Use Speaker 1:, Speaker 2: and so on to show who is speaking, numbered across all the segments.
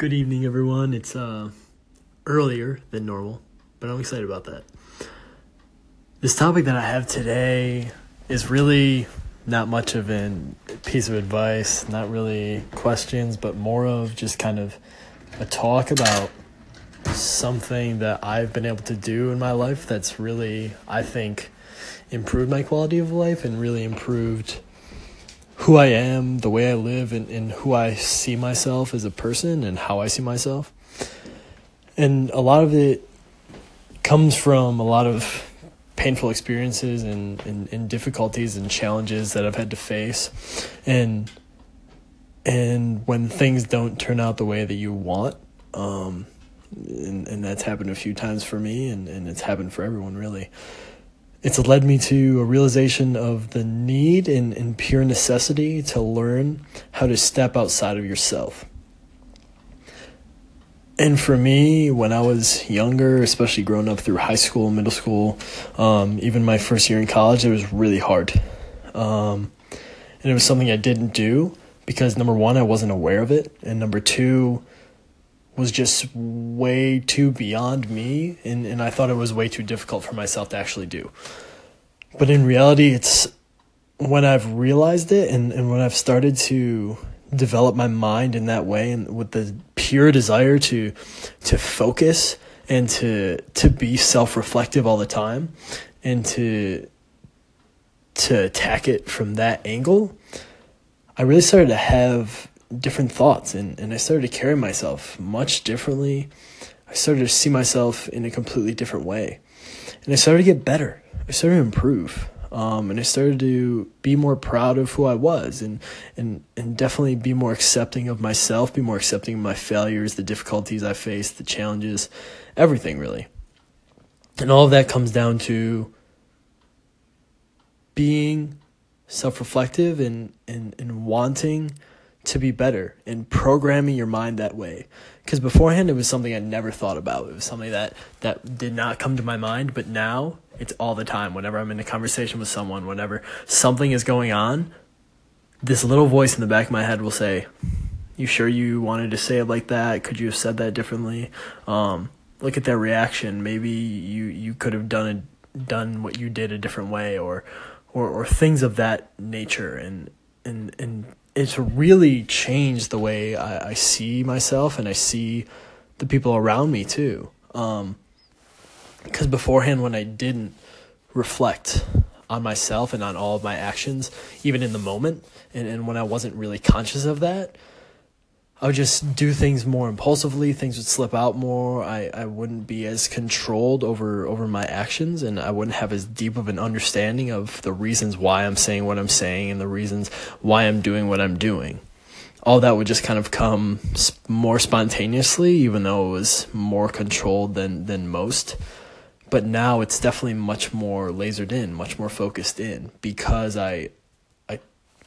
Speaker 1: Good evening, everyone. It's uh, earlier than normal, but I'm excited about that. This topic that I have today is really not much of a piece of advice, not really questions, but more of just kind of a talk about something that I've been able to do in my life that's really, I think, improved my quality of life and really improved who I am, the way I live, and, and who I see myself as a person and how I see myself. And a lot of it comes from a lot of painful experiences and, and, and difficulties and challenges that I've had to face. And and when things don't turn out the way that you want, um, and, and that's happened a few times for me and, and it's happened for everyone really it's led me to a realization of the need and, and pure necessity to learn how to step outside of yourself. And for me, when I was younger, especially growing up through high school, middle school, um, even my first year in college, it was really hard. Um, and it was something I didn't do because number one, I wasn't aware of it. And number two, was just way too beyond me and, and I thought it was way too difficult for myself to actually do. But in reality it's when I've realized it and, and when I've started to develop my mind in that way and with the pure desire to to focus and to to be self-reflective all the time and to to attack it from that angle, I really started to have different thoughts and, and I started to carry myself much differently. I started to see myself in a completely different way. And I started to get better. I started to improve. Um, and I started to be more proud of who I was and, and, and definitely be more accepting of myself, be more accepting of my failures, the difficulties I faced, the challenges, everything really. And all of that comes down to being self reflective and, and, and wanting to be better and programming your mind that way. Because beforehand it was something i never thought about. It was something that that did not come to my mind but now it's all the time. Whenever i'm in a conversation with someone whenever something is going on this little voice in the back of my head will say you sure you wanted to say it like that? Could you have said that differently? Um, look at their reaction. Maybe you you could have done it done what you did a different way or or or things of that nature. And and and it's really changed the way I, I see myself and I see the people around me too. Um, because beforehand, when I didn't reflect on myself and on all of my actions, even in the moment, and, and when I wasn't really conscious of that, I would just do things more impulsively. Things would slip out more. I, I wouldn't be as controlled over, over my actions, and I wouldn't have as deep of an understanding of the reasons why I'm saying what I'm saying and the reasons why I'm doing what I'm doing. All that would just kind of come more spontaneously, even though it was more controlled than, than most. But now it's definitely much more lasered in, much more focused in because I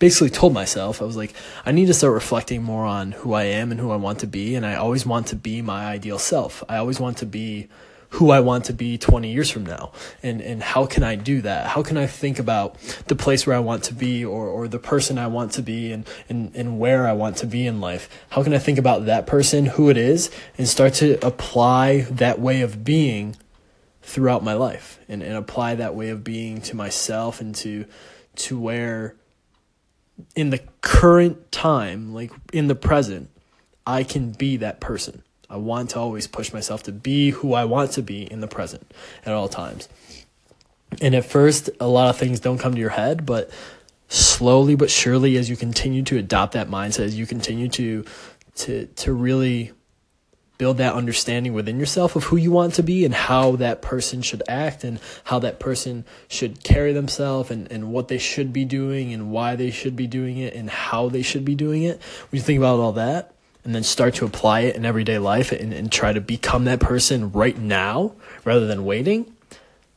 Speaker 1: basically told myself I was like I need to start reflecting more on who I am and who I want to be and I always want to be my ideal self. I always want to be who I want to be 20 years from now. And and how can I do that? How can I think about the place where I want to be or or the person I want to be and and and where I want to be in life? How can I think about that person, who it is and start to apply that way of being throughout my life and and apply that way of being to myself and to to where in the current time, like in the present, I can be that person. I want to always push myself to be who I want to be in the present at all times. And at first, a lot of things don't come to your head, but slowly but surely, as you continue to adopt that mindset, as you continue to to to really build that understanding within yourself of who you want to be and how that person should act and how that person should carry themselves and, and what they should be doing and why they should be doing it and how they should be doing it. When you think about all that and then start to apply it in everyday life and, and try to become that person right now rather than waiting,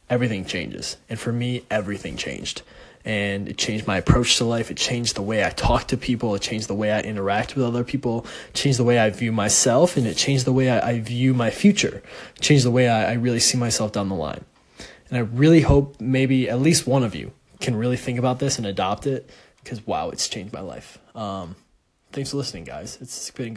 Speaker 1: everything changes. And for me, everything changed and it changed my approach to life. It changed the way I talk to people. It changed the way I interact with other people. It changed the way I view myself, and it changed the way I, I view my future. It changed the way I, I really see myself down the line. And I really hope maybe at least one of you can really think about this and adopt it because wow, it's changed my life. Um, thanks for listening, guys. It's been